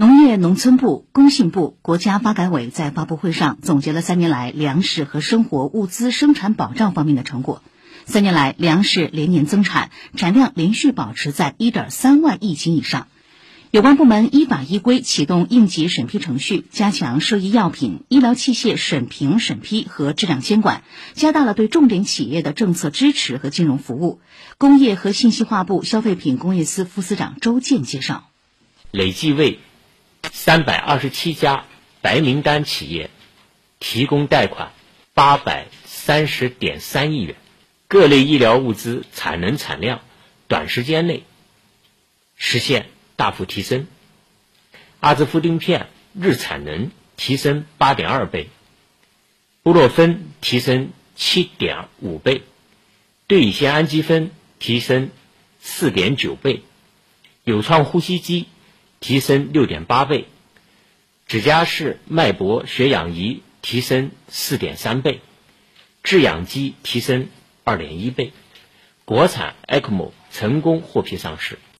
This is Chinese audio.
农业农村部、工信部、国家发改委在发布会上总结了三年来粮食和生活物资生产保障方面的成果。三年来，粮食连年增产，产量连续保持在1.3万亿斤以上。有关部门依法依规启动应急审批程序，加强涉医药品、医疗器械审评审批和质量监管，加大了对重点企业的政策支持和金融服务。工业和信息化部消费品工业司副司长周健介绍，累计为。三百二十七家白名单企业提供贷款八百三十点三亿元，各类医疗物资产能产量短时间内实现大幅提升。阿兹夫丁片日产能提升八点二倍，布洛芬提升七点五倍，对乙酰氨基酚提升四点九倍，有创呼吸机。提升六点八倍，指甲式脉搏血氧仪提升四点三倍，制氧机提升二点一倍，国产 ECMO 成功获批上市。